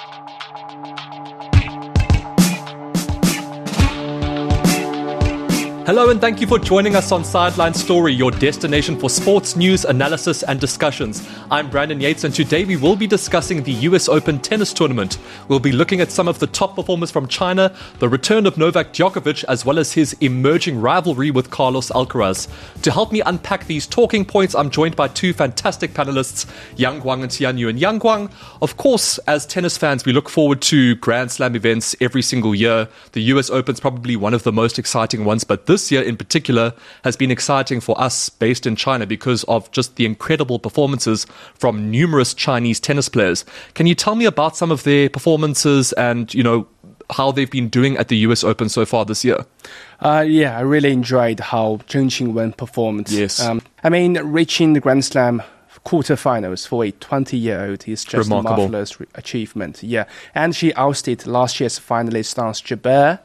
Música Hello and thank you for joining us on Sideline Story, your destination for sports news, analysis, and discussions. I'm Brandon Yates, and today we will be discussing the US Open tennis tournament. We'll be looking at some of the top performers from China, the return of Novak Djokovic, as well as his emerging rivalry with Carlos Alcaraz. To help me unpack these talking points, I'm joined by two fantastic panelists, Yang Guang and Tian Yu. And Yang Guang, of course, as tennis fans, we look forward to Grand Slam events every single year. The US Open's probably one of the most exciting ones, but this this year in particular has been exciting for us based in China because of just the incredible performances from numerous Chinese tennis players. Can you tell me about some of their performances and, you know, how they've been doing at the US Open so far this year? Uh, yeah, I really enjoyed how Zheng Qinwen performed. Yes. Um, I mean, reaching the Grand Slam quarterfinals for a 20 year old is just Remarkable. a marvelous re- achievement. Yeah. And she ousted last year's finalist Ons Jabeur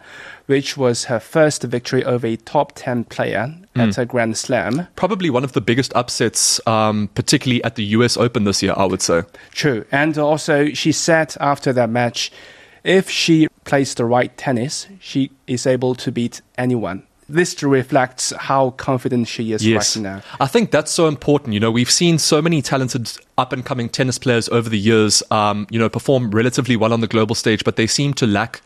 which was her first victory over a top 10 player mm. at a Grand Slam. Probably one of the biggest upsets, um, particularly at the US Open this year, I would say. True. And also, she said after that match, if she plays the right tennis, she is able to beat anyone this reflects how confident she is yes. right now. I think that's so important. You know, we've seen so many talented up and coming tennis players over the years, um, you know, perform relatively well on the global stage, but they seem to lack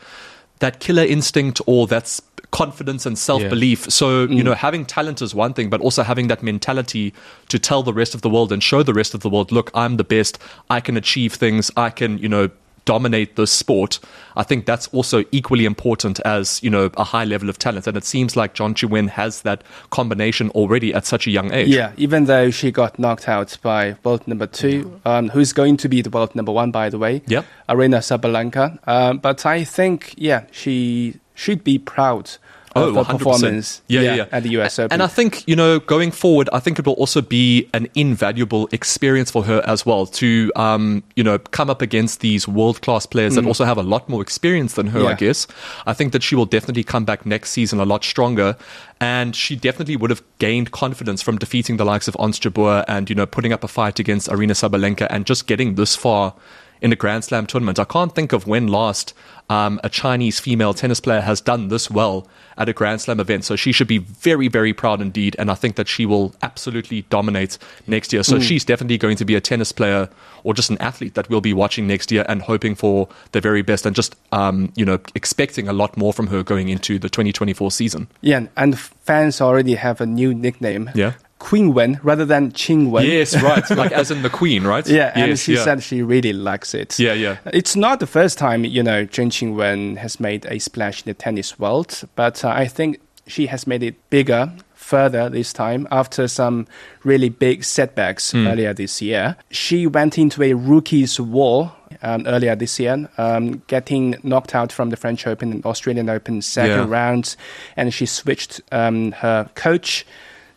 that killer instinct or that's confidence and self belief. Yeah. So, you mm. know, having talent is one thing, but also having that mentality to tell the rest of the world and show the rest of the world, look, I'm the best. I can achieve things. I can, you know, dominate the sport, I think that's also equally important as, you know, a high level of talent. And it seems like Zheng Qinwen has that combination already at such a young age. Yeah, even though she got knocked out by world number two, um, who's going to be the world number one, by the way, yep. Aryna Sabalenka. Um, but I think, yeah, she should be proud oh, the performance yeah, yeah, yeah, at the US Open. And I think, you know, going forward, I think it will also be an invaluable experience for her as well to, um, you know, come up against these world class players mm. that also have a lot more experience than her, yeah. I guess. I think that she will definitely come back next season a lot stronger. And she definitely would have gained confidence from defeating the likes of Ons Jabeur and, you know, putting up a fight against Aryna Sabalenka and just getting this far in a Grand Slam tournament. I can't think of when last um, a Chinese female tennis player has done this well at a Grand Slam event. So she should be very, very proud indeed. And I think that she will absolutely dominate next year. So mm. she's definitely going to be a tennis player or just an athlete that we'll be watching next year and hoping for the very best and just, um, you know, expecting a lot more from her going into the 2024 season. Yeah. And fans already have a new nickname. Yeah. Queen Wen rather than Qing Wen. Yes, right. like as in the Queen, right? Yeah, and she yeah. said she really likes it. Yeah, yeah. It's not the first time, you know, Zheng Qinwen has made a splash in the tennis world, but uh, I think she has made it bigger further this time after some really big setbacks mm. earlier this year. She went into a rookie's war um, earlier this year, um, getting knocked out from the French Open and Australian Open second yeah. round, and she switched um, her coach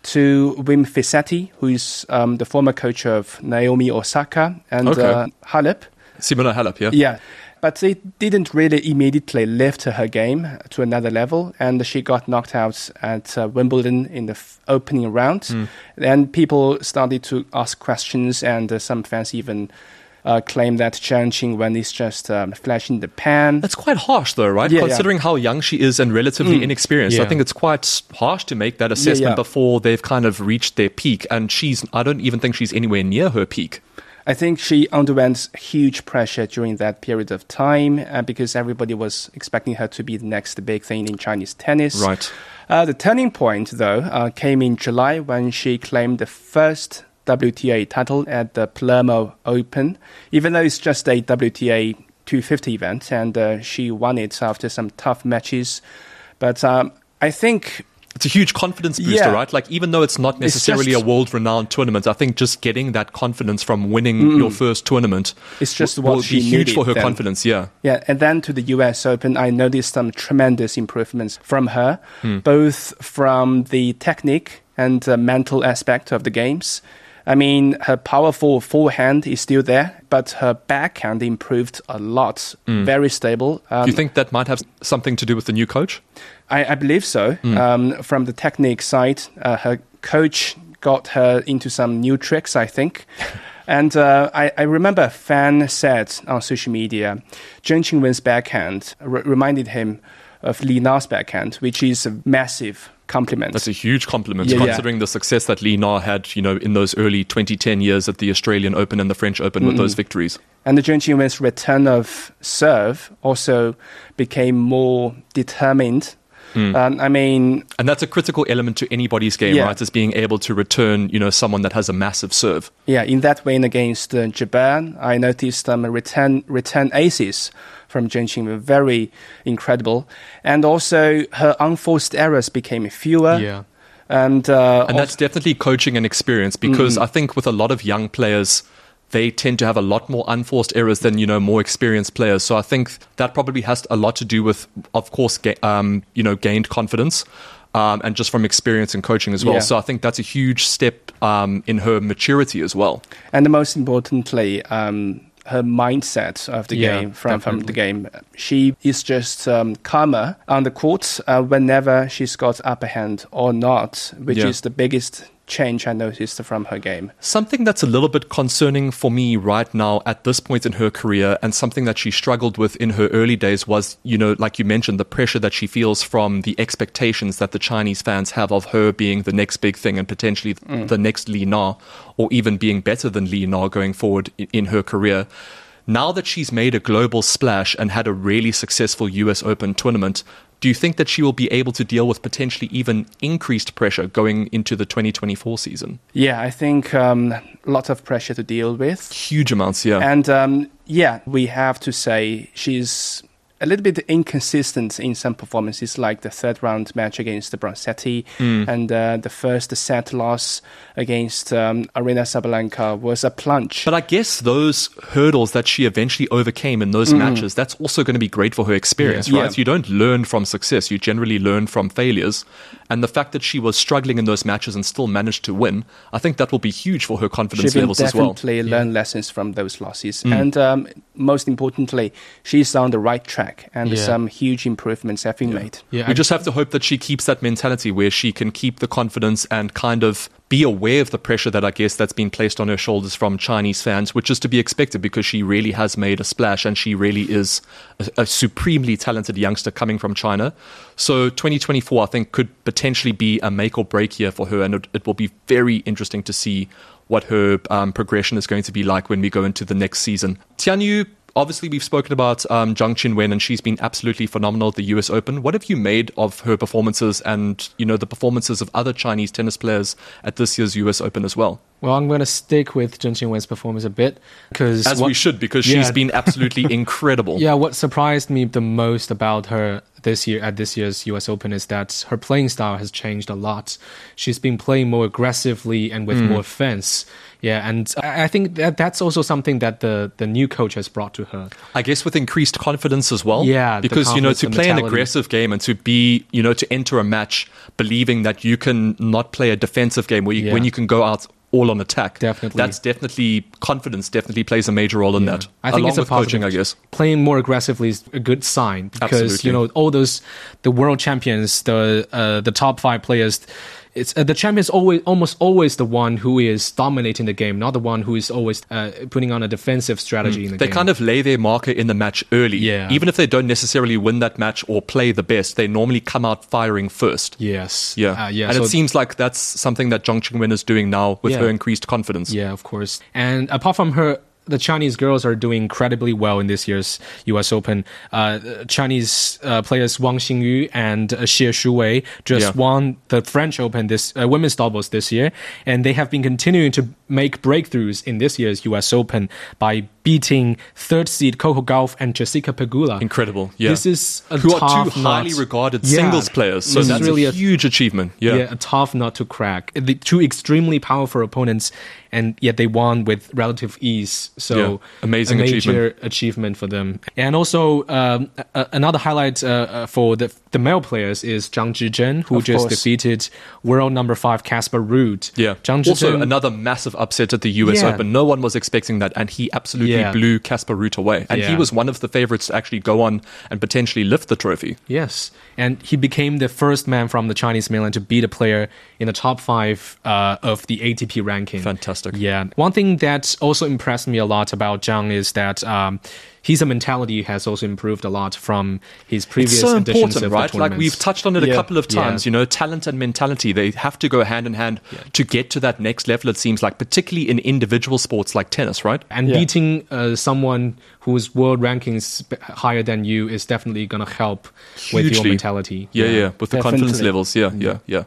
to Wim Fissette, who is um, the former coach of Naomi Osaka and okay. uh, Halep. Simona Halep, yeah. Yeah. But it didn't really immediately lift her game to another level, and she got knocked out at uh, Wimbledon in the f- opening round. Mm. And people started to ask questions, and uh, some fans even uh, claim that Zheng Qinwen is just um, flash in the pan. That's quite harsh, though, right? Yeah, Considering yeah. how young she is and relatively mm. inexperienced, yeah. I think it's quite harsh to make that assessment before they've kind of reached their peak. And she's, I don't even think she's anywhere near her peak. I think she underwent huge pressure during that period of time uh, because everybody was expecting her to be the next big thing in Chinese tennis. Right. Uh, the turning point, though, uh, came in July when she claimed the first WTA title at the Palermo Open, even though it's just a WTA 250 event, and uh, she won it after some tough matches. But um, I think it's a huge confidence booster, yeah. right? Like even though it's not necessarily it's a world-renowned tournament, I think just getting that confidence from winning mm, your first tournament, it's just w- what will be huge for her then. confidence. Yeah, yeah. And then to the U.S. Open, I noticed some tremendous improvements from her, hmm. both from the technique and the mental aspect of the games. I mean, her powerful forehand is still there, but her backhand improved a lot. Mm. Very stable. Um, do you think that might have something to do with the new coach? I, I believe so. Mm. Um, from the technique side, uh, her coach got her into some new tricks, I think. And uh, I, I remember a fan said on social media, Zheng Qinwen's backhand r- reminded him of Li Na's backhand, which is a massive compliment. That's a huge compliment, Yeah, yeah. considering the success that Li Na had, you know, in those early 2010 years at the Australian Open and the French Open with mm-hmm. those victories. And the Zheng Qinwen's return of serve also became more determined. Um, I mean, And that's a critical element to anybody's game, Yeah. right? Is being able to return, you know, someone that has a massive serve. yeah, in that win against uh, Japan, I noticed um, return return aces from Zheng were very incredible. And also her unforced errors became fewer. Yeah. And, uh, And that's definitely coaching and experience because Mm-hmm. I think with a lot of young players, they tend to have a lot more unforced errors than you know more experienced players. So I think that probably has a lot to do with, of course, ga- um, you know, gained confidence. Um, and just from experience and coaching as well. Yeah. So I think that's a huge step um, in her maturity as well. And the most importantly, um, her mindset of the Yeah, game, from, from the game. She is just um, calmer on the court uh, whenever she's got upper hand or not, which Yeah. is the biggest change I noticed from her game. Something that's a little bit concerning for me right now at this point in her career, and something that she struggled with in her early days was, you know, like you mentioned, the pressure that she feels from the expectations that the Chinese fans have of her being the next big thing and potentially mm. the next Li Na, or even being better than Li Na going forward in, in her career. Now that she's made a global splash and had a really successful US Open tournament, do you think that she will be able to deal with potentially even increased pressure going into the 2024 season? Yeah, I think um, lots of pressure to deal with. Huge amounts, yeah. And um, yeah, we have to say she's a little bit inconsistent in some performances, like the third round match against Bronzetti and uh, the first set loss against um, Aryna Sabalenka was a plunge. But I guess those hurdles that she eventually overcame in those matches, that's also going to be great for her experience, Yeah. right? Yeah. You don't learn from success, you generally learn from failures. And the fact that she was struggling in those matches and still managed to win, I think that will be huge for her confidence levels as well. definitely learn lessons from those losses. And um, most importantly, she's on the right track and Yeah. some huge improvements have been made. Yeah, We just have to hope that she keeps that mentality where she can keep the confidence and kind of be aware of the pressure that I guess that's been placed on her shoulders from Chinese fans, which is to be expected because she really has made a splash and she really is a, a supremely talented youngster coming from China. So 2024, I think, could potentially be a make or break year for her, and it, it will be very interesting to see what her um, progression is going to be like when we go into the next season. Tianyu, obviously we've spoken about um, Zheng Qinwen, and she's been absolutely phenomenal at the U.S. Open. What have you made of her performances, and you know the performances of other Chinese tennis players at this year's U.S. Open as well? Well, I'm going to stick with Jung Zheng Qinwen's performance a bit because As we should, because she's Yeah. been absolutely incredible. Yeah, what surprised me the most about her this year at this year's US Open is that her playing style has changed a lot. She's been playing more aggressively and with more offense. Yeah, and I think that that's also something that the the new coach has brought to her. I guess with increased confidence as well. Yeah, because you know to play an aggressive game and to be you know to enter a match believing that you can not play a defensive game where you, Yeah. when you can go out all on attack. Definitely. that's definitely confidence. Definitely plays a major role in that. I think along it's a with coaching, I guess. Playing more aggressively is a good sign because Absolutely. you know all those the world champions, the uh, the top five players. It's uh, the champion is always almost always the one who is dominating the game, not the one who is always uh, putting on a defensive strategy in the They game. kind of lay their marker in the match early. Yeah. Even if they don't necessarily win that match or play the best, they normally come out firing first. yes, Yeah. uh, yeah. And so- it seems like that's something that Zheng Qinwen is doing now with Yeah. her increased confidence. Yeah, of course. And apart from her, the Chinese girls are doing incredibly well in this year's U.S. Open. Uh, Chinese uh, players Wang Xinyu and uh, Xie Shuwei just Yeah. won the French Open this uh, women's doubles this year, and they have been continuing to make breakthroughs in this year's U.S. Open by beating third seed Coco Gauff and Jessica Pegula. Incredible. Yeah. This is a Who are two highly nut. regarded Yeah. singles players. So This is that's really a huge achievement. Yeah. yeah, a tough nut to crack. The two extremely powerful opponents, and yet they won with relative ease. So Yeah, amazing a major achievement. achievement for them. And also um, a- another highlight uh, uh, for the the male players is Zhang Zhizhen, who Of just course. defeated world number five Casper Ruud. Yeah. Zhang also, another massive upset at the US Yeah. Open. No one was expecting that, and he absolutely Yeah. blew Casper Ruud away. And he was one of the favorites to actually go on and potentially lift the trophy. Yes, and he became the first man from the Chinese mainland to beat a player in the top five uh, of the ATP ranking. Fantastic. Yeah. One thing that also impressed me a lot about Zhang is that um, his mentality has also improved a lot from his previous It's so editions important, of the right? Like we've touched on it a couple of Yeah. times. You know, talent and mentality they have to go hand in hand to get to that next level. It seems like, particularly in individual sports like tennis, right? and Yeah. beating uh, someone whose world rankings b- higher than you is definitely going to help with your mentality. Yeah, yeah, with the confidence levels. Yeah, yeah, yeah.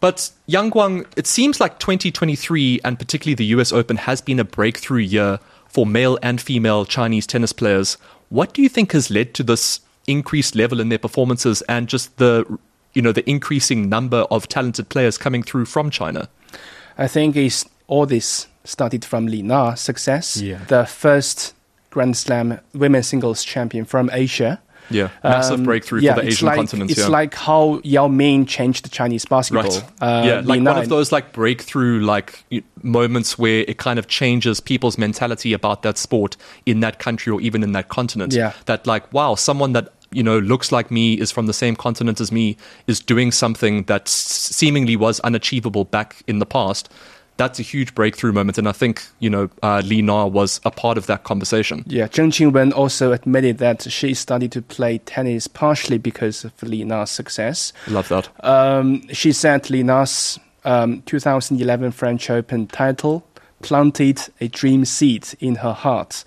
But Yang Guang, it seems like 2023 and particularly the US Open has been a breakthrough year for male and female Chinese tennis players. What do you think has led to this increased level in their performances and just the you know the increasing number of talented players coming through from China? I think it's all this started from Li Na's success, Yeah. the first Grand Slam women's singles champion from Asia. Yeah, massive Um, breakthrough yeah, for the Asian like, continent. It's yeah. like how Yao Ming changed the Chinese basketball. Right. Uh, yeah, like Li one of those like breakthrough like moments where it kind of changes people's mentality about that sport in that country or even in that continent. Yeah. That like, wow, someone that you know looks like me is from the same continent as me is doing something that s- seemingly was unachievable back in the past. That's a huge breakthrough moment, and I think you know uh, Li Na was a part of that conversation. Yeah, Zheng Qinwen also admitted that she started to play tennis partially because of Li Na's success. Love that. Um, she said Li Na's um, 2011 French Open title planted a dream seed in her heart.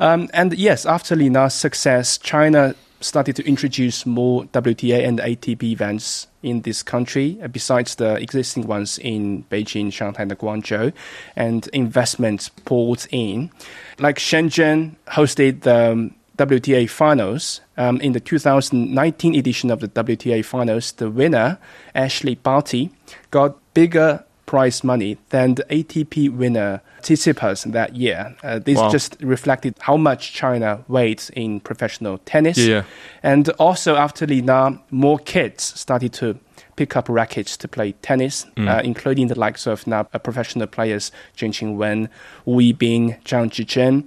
Um, and yes, after Li Na's success, China started to introduce more WTA and ATP events in this country, uh, besides the existing ones in Beijing, Shanghai, and Guangzhou, and investments poured in. Like Shenzhen hosted the um, WTA finals. Um, in the 2019 edition of the WTA finals, the winner, Ashleigh Barty, got bigger prize money than the ATP winner, Tsitsipas, that year. Uh, this Wow. just reflected how much China weighed in professional tennis. Yeah. And also after Li Na, more kids started to pick up rackets to play tennis, Mm. uh, including the likes of now uh, professional players Zheng Qinwen, Wu Yibing, Zhang Zhizhen.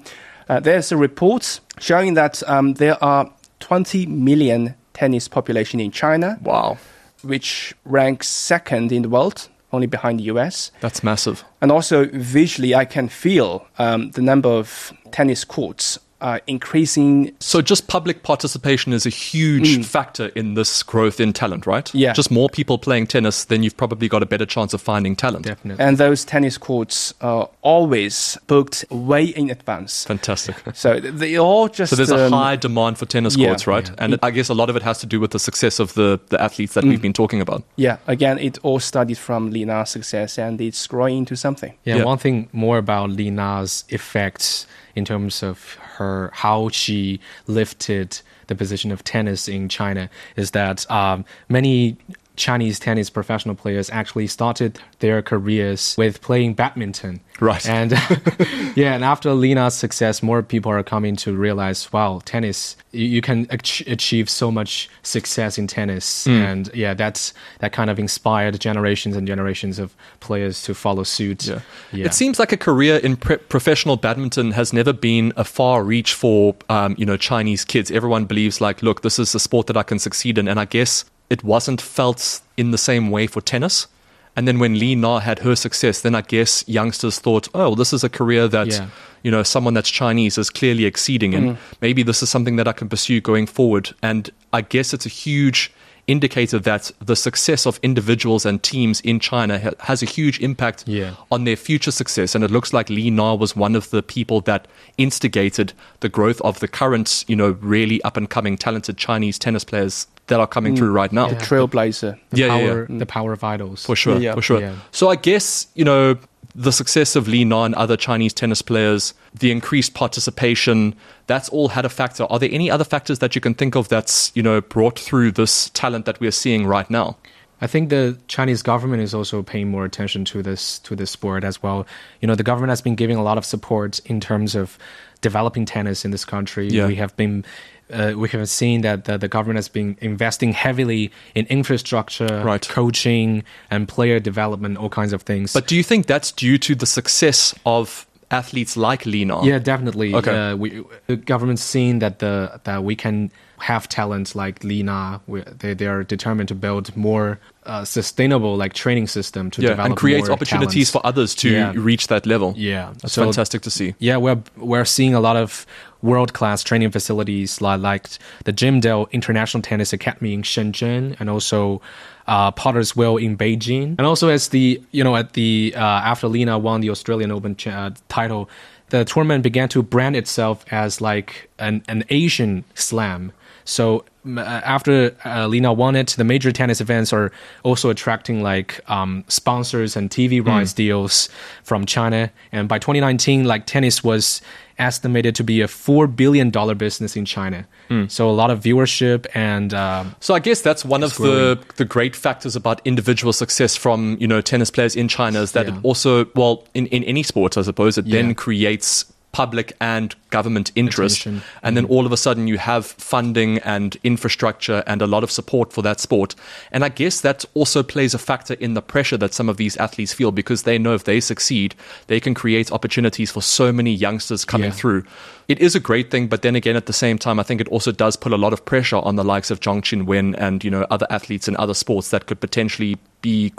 Uh, there's a report showing that um, there are 20 million tennis population in China, Wow, which ranks second in the world, only behind the US. that's massive. And also visually, I can feel um, the number of tennis courts are increasing So just public participation is a huge factor in this growth in talent, right? Mm. Yeah. Just more people playing tennis, then you've probably got a better chance of finding talent. Definitely. and those tennis courts are always booked way in advance. Fantastic. So they all just. So there's a um, high demand for tennis yeah, courts, right? yeah. And I guess a lot of it has to do with the success of the, the athletes that we've been talking about. Yeah, again, it all started from Li Na's success and it's growing into something. Yeah, Yeah. one thing more about Li Na's effects in terms of her how she lifted the position of tennis in China is that um, many Chinese tennis professional players actually started their careers with playing badminton. Right. And yeah, and after Li Na's success, more people are coming to realize, wow, tennis, you, you can ach- achieve so much success in tennis. Hmm. And yeah, that's that kind of inspired generations and generations of players to follow suit. Yeah. Yeah. It seems like a career in pre- professional badminton has never been a far reach for, um, you know, Chinese kids. Everyone believes like, look, this is a sport that I can succeed in. And I guess it wasn't felt in the same way for tennis. And then when Li Na had her success, then I guess youngsters thought, oh, well, this is a career that, Yeah. you know, someone that's Chinese is clearly exceeding in. Mm-hmm. Maybe this is something that I can pursue going forward. And I guess it's a huge indicator that the success of individuals and teams in China ha- has a huge impact Yeah. on their future success. And it looks like Li Na was one of the people that instigated the growth of the current, you know, really up and coming talented Chinese tennis players that are coming mm. through right now. The trailblazer. the Yeah, yeah, yeah. power, mm. the power of idols. For sure, Yeah. for sure. Yeah. So I guess, you know, the success of Li Na and other Chinese tennis players, the increased participation, that's all had a factor. Are there any other factors that you can think of that's, you know, brought through this talent that we're seeing right now? I think the Chinese government is also paying more attention to this to this sport as well. You know, the government has been giving a lot of support in terms of developing tennis in this country. Yeah. We have been. Uh, we have seen that the, the government has been investing heavily in infrastructure, Right. coaching, and player development, all kinds of things. But do you think that's due to the success of athletes like Li Na? Yeah, definitely. Okay. Uh, we, the government's seen that the that we can have talents like Li Na. We, they they are determined to build more uh, sustainable like training system to Yeah, develop and create more opportunities talents. for others to Yeah. reach that level. Yeah, That's so- fantastic to see. Yeah, we're we're seeing a lot of world class training facilities like, like the Jimdale International Tennis Academy in Shenzhen, and also uh, Potter's Wheel in Beijing, and also as the you know at the uh, after Li Na won the Australian Open ch- uh, title, the tournament began to brand itself as like an an Asian slam. So after uh, Li Na won it, the major tennis events are also attracting like um, sponsors and TV rights deals from China. And by 2019, like tennis was estimated to be a four billion dollar business in China. So a lot of viewership and uh, So I guess that's one of the the great factors about individual success from you know tennis players in China is that Yeah. it also well in, in any sport I suppose it then creates public and government interest. Attention. and then mm-hmm. all of a sudden you have funding and infrastructure and a lot of support for that sport. And I guess that also plays a factor in the pressure that some of these athletes feel because they know if they succeed they can create opportunities for so many youngsters coming Yeah. through. It is a great thing, but then again, at the same time, I think it also does put a lot of pressure on the likes of Zheng Qinwen and you know other athletes in other sports that could potentially be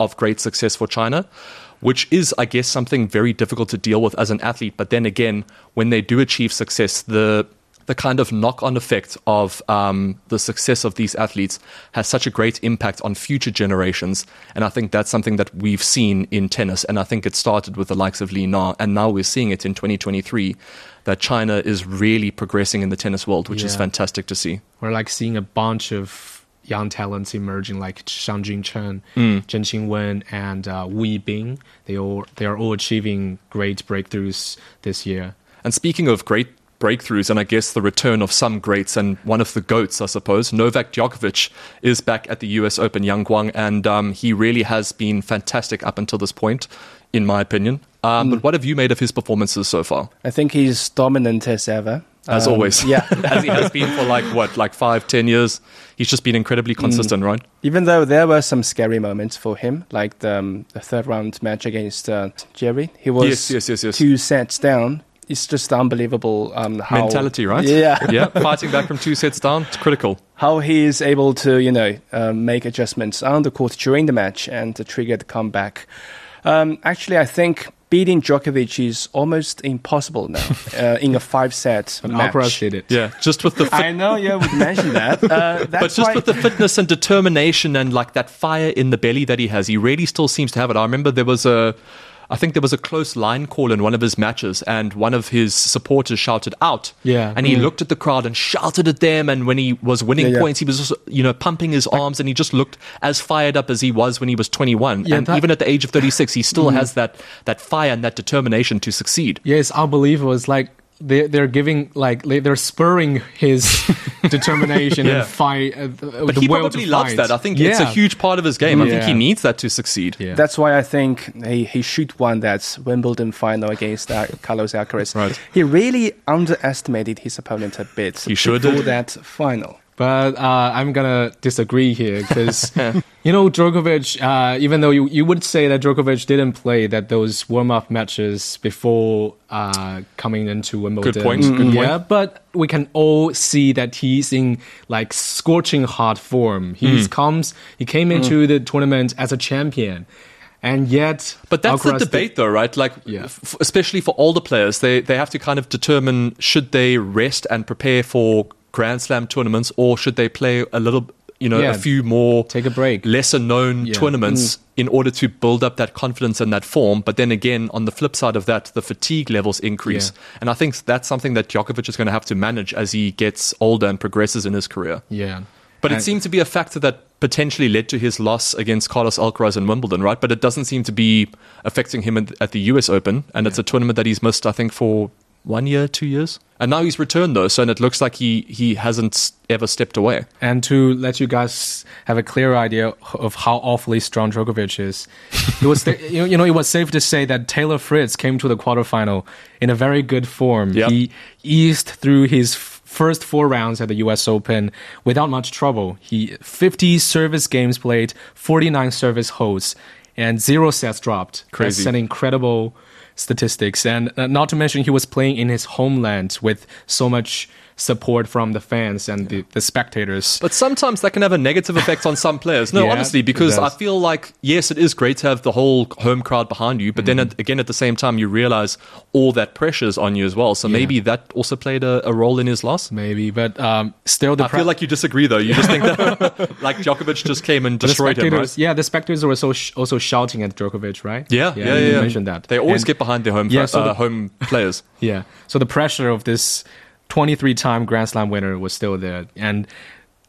of great success for China, which is, I guess, something very difficult to deal with as an athlete. But then again, when they do achieve success, the the kind of knock-on effect of um, the success of these athletes has such a great impact on future generations, and I think that's something that we've seen in tennis. And I think it started with the likes of Li Na, and now we're seeing it in 2023 that China is really progressing in the tennis world, which is fantastic to see. we're like seeing a bunch of young talents emerging, like Shang Juncheng, Mm. Zheng Qinwen, and uh, Wu Yibing. They all they are all achieving great breakthroughs this year. And speaking of great breakthroughs, and I guess the return of some greats, and one of the goats, I suppose, Novak Djokovic is back at the US Open Yangguang, and um, he really has been fantastic up until this point, in my opinion. Um, But what have you made of his performances so far? I think he's dominant as ever. As Um, always, Yeah. as he has been for like what, like five, ten years. He's just been incredibly consistent, right? Even though there were some scary moments for him, like the, um, the third round match against uh, Djere, he was Yes, yes, yes, yes. two sets down. It's just unbelievable um, how Mentality, right? Yeah, yeah, fighting back from two sets down, it's critical. how he is able to you know uh, make adjustments on the court during the match and to trigger the comeback. Um, actually, I think beating Djokovic is almost impossible now uh, in a five set match. Alcaraz did it. Yeah, just with the fit- I know you would mention that. Uh, that's but just why- with the fitness and determination and like that fire in the belly that he has, he really still seems to have it. I remember there was a, I think there was a close line call in one of his matches, and one of his supporters shouted out. Yeah. and he mm. looked at the crowd and shouted at them. And when he was winning Yeah, yeah. points, he was also, you know pumping his arms, and he just looked as fired up as he was when he was 21. Yeah, and that- even at the age of 36, he still mm. has that that fire and that determination to succeed. Yeah, it's unbelievable. It's like they they're giving like they- they're spurring his determination Yeah. and fight. Uh, But the he probably loves fight. that. I think it's a huge part of his game. I think he needs that to succeed. Yeah. That's why I think he, he should won that Wimbledon final against uh, Carlos Alcaraz. Right. He really underestimated his opponent a bit. He should before that final. But uh, I'm gonna disagree here because you know Djokovic. Uh, even though you, you would say that Djokovic didn't play that those warm up matches before uh, coming into Wimbledon. point, good point. Yeah, but we can all see that he's in like scorching hot form. He comes. He came into the tournament as a champion, and yet. But that's Alcaraz the debate, though, right? Like, Yeah. f- especially for older players, they they have to kind of determine should they rest and prepare for Grand Slam tournaments, or should they play a little, you know, Yeah. a few more Take a break. lesser known Yeah. tournaments mm. in order to build up that confidence and that form. But then again, on the flip side of that, the fatigue levels increase, Yeah. and I think that's something that Djokovic is going to have to manage as he gets older and progresses in his career. Yeah. But it And- seemed to be a factor that potentially led to his loss against Carlos Alcaraz in Wimbledon, right? But it doesn't seem to be affecting him at at the US Open, and it's a tournament that he's missed, I think, for one year, two years. And now he's returned though, so and it looks like he he hasn't ever stepped away. And to let you guys have a clear idea of how awfully strong Djokovic is, it was you know, you know it was safe to say that Taylor Fritz came to the quarterfinal in a very good form. Yep. He eased through his first four rounds at the U.S. Open without much trouble. He 50 service games played, 49 service holds, and zero sets dropped. Crazy. That's an incredible statistics. And uh, not to mention, he was playing in his homeland with so much support from the fans and the, the spectators. But sometimes that can have a negative effect on some players. No, Yeah, honestly, because I feel like, yes, it is great to have the whole home crowd behind you, but then Mm-hmm. at, again, at the same time, you realize all that pressure's on you as well. So maybe that also played a, a role in his loss. Maybe, but um, still, the I feel like you disagree, though. You just think that, like, Djokovic just came and destroyed him, right? yeah, the spectators were so sh- also shouting at Djokovic, right? Yeah, yeah, yeah. you yeah. mentioned that. They always And- get behind their home, Yeah, yeah, so uh, the- home players. Yeah. So the pressure of this 23 time Grand Slam winner was still there. And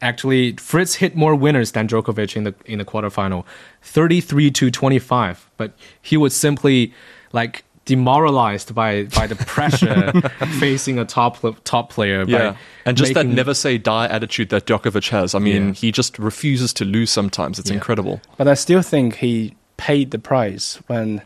actually, Fritz hit more winners than Djokovic in the, in the quarterfinal 33 to 25. But he was simply like demoralized by, by the pressure facing a top, top player. Yeah. And just that never say die attitude that Djokovic has. I mean, Yeah. he just refuses to lose sometimes. It's Yeah. incredible. But I still think he paid the price when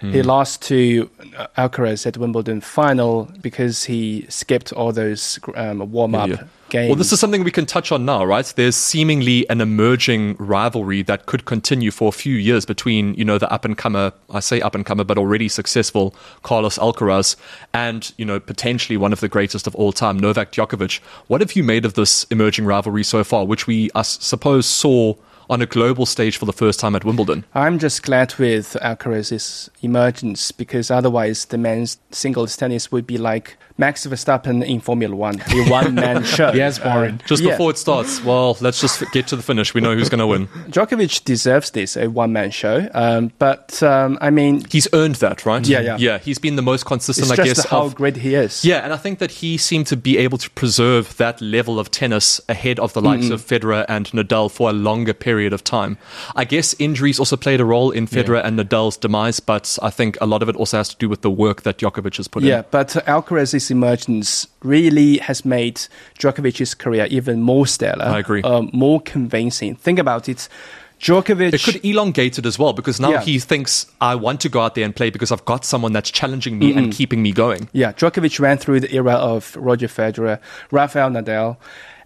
Hmm. he lost to uh, Alcaraz at Wimbledon final because he skipped all those um, warm up Yeah. games. Well, this is something we can touch on now, right? There's seemingly an emerging rivalry that could continue for a few years between, you know, the up and comer, I say up and comer, but already successful Carlos Alcaraz and, you know, potentially one of the greatest of all time, Novak Djokovic. What have you made of this emerging rivalry so far, which we, I suppose, saw on a global stage for the first time at Wimbledon? I'm just glad with Alcaraz's emergence because otherwise the men's singles tennis would be like Max Verstappen in Formula One, a one man show. Yeah, it's boring. Uh, Just yeah. before it starts, well, let's just get to the finish. We know who's going to win. Djokovic deserves this, a one man show. Um, but um, I mean, He's earned that, right? Yeah, yeah. Yeah, he's been the most consistent, it's I just guess, how of great he is. Yeah, and I think that he seemed to be able to preserve that level of tennis ahead of the likes of Federer and Nadal for a longer period of time. I guess injuries also played a role in Federer and Nadal's demise, but I think a lot of it also has to do with the work that Djokovic has put Yeah, in. Yeah, but Emergence really has made Djokovic's career even more stellar. I agree. Um, more convincing. Think about it. Djokovic. It could elongate it as well because now Yeah. he thinks, I want to go out there and play because I've got someone that's challenging me and keeping me going. Yeah, Djokovic ran through the era of Roger Federer, Rafael Nadal,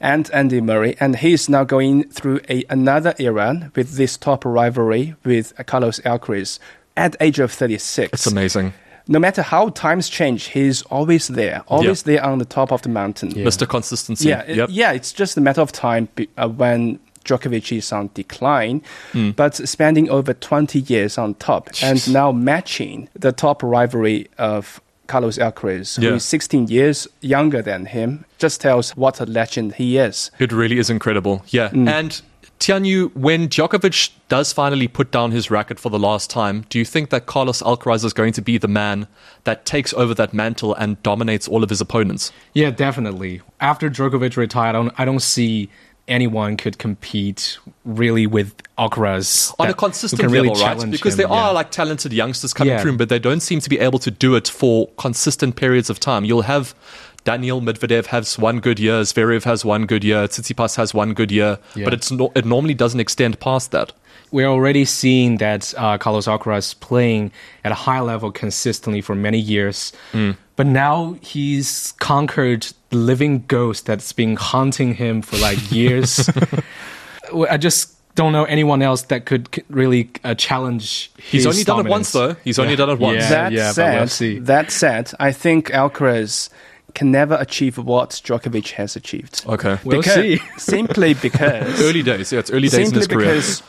and Andy Murray, and he's now going through a, another era with this top rivalry with Carlos Alcaraz at the age of 36. It's amazing. No matter how times change, he's always there, always there on the top of the mountain. Mr. Consistency. Yeah, Yep. yeah, it's just a matter of time uh, when Djokovic is on decline, Hmm. but spending over 20 years on top and now matching the top rivalry of Carlos Alcaraz, Yeah. who is 16 years younger than him, just tells what a legend he is. It really is incredible. Yeah. Mm. And Tianyu, when Djokovic does finally put down his racket for the last time, do you think that Carlos Alcaraz is going to be the man that takes over that mantle and dominates all of his opponents? Yeah, definitely. After Djokovic retired, I don't, I don't see anyone could compete really with Alcaraz On a consistent really level, right? Because him, there yeah. are like talented youngsters coming Yeah. through, but they don't seem to be able to do it for consistent periods of time. You'll have Daniil Medvedev has one good year, Zverev has one good year, Tsitsipas has one good year, Yeah. but it's no, it normally doesn't extend past that. we're already seeing that uh, Carlos Alcaraz is playing at a high level consistently for many years. But now he's conquered the living ghost that's been haunting him for like years. I just don't know anyone else that could c- really uh, challenge. He's his only done it once, though. He's only done it once. Yeah, that yeah, said, we'll see. that said, I think Alcaraz can never achieve what Djokovic has achieved. Okay. We'll Because- see. simply because Early days, yeah, it's early days in simply his career. because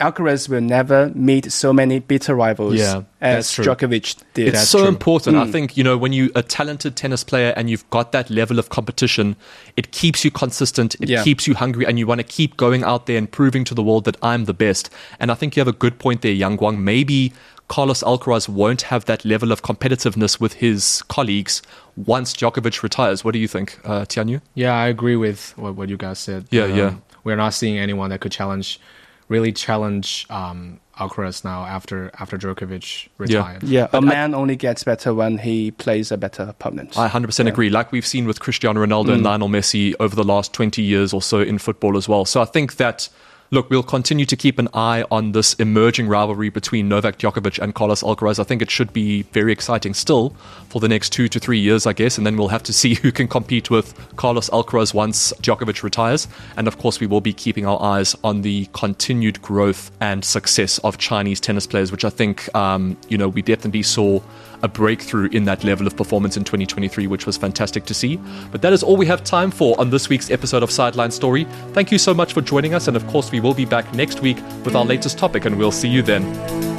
Alcaraz will never meet so many bitter rivals Yeah, as that's. Djokovic did. It's That's so true. important. I hmm. think, you know, when you're a talented tennis player and you've got that level of competition, it keeps you consistent, it Yeah. keeps you hungry, and you want to keep going out there and proving to the world that I'm the best. And I think you have a good point there, Yang Guang. Maybe Carlos Alcaraz won't have that level of competitiveness with his colleagues once Djokovic retires. What do you think, uh, Tianyu? Yeah, I agree with what, what you guys said. Um, Yeah, yeah. We're not seeing anyone that could challenge, really challenge um, Alcaraz now after after Djokovic retired. Yeah, but a man I, only gets better when he plays a better opponent. I 100% yeah. agree. Like we've seen with Cristiano Ronaldo mm. and Lionel Messi over the last 20 years or so in football as well. So I think that look, we'll continue to keep an eye on this emerging rivalry between Novak Djokovic and Carlos Alcaraz. I think it should be very exciting still for the next two to three years, I guess, and then we'll have to see who can compete with Carlos Alcaraz once Djokovic retires. And of course, we will be keeping our eyes on the continued growth and success of Chinese tennis players, which I think, um, you know, we definitely saw a breakthrough in that level of performance in 2023, which was fantastic to see. But that is all we have time for on this week's episode of Sideline Story. Thank you so much for joining us, and of course, we will be back next week with our latest topic, and we'll see you then.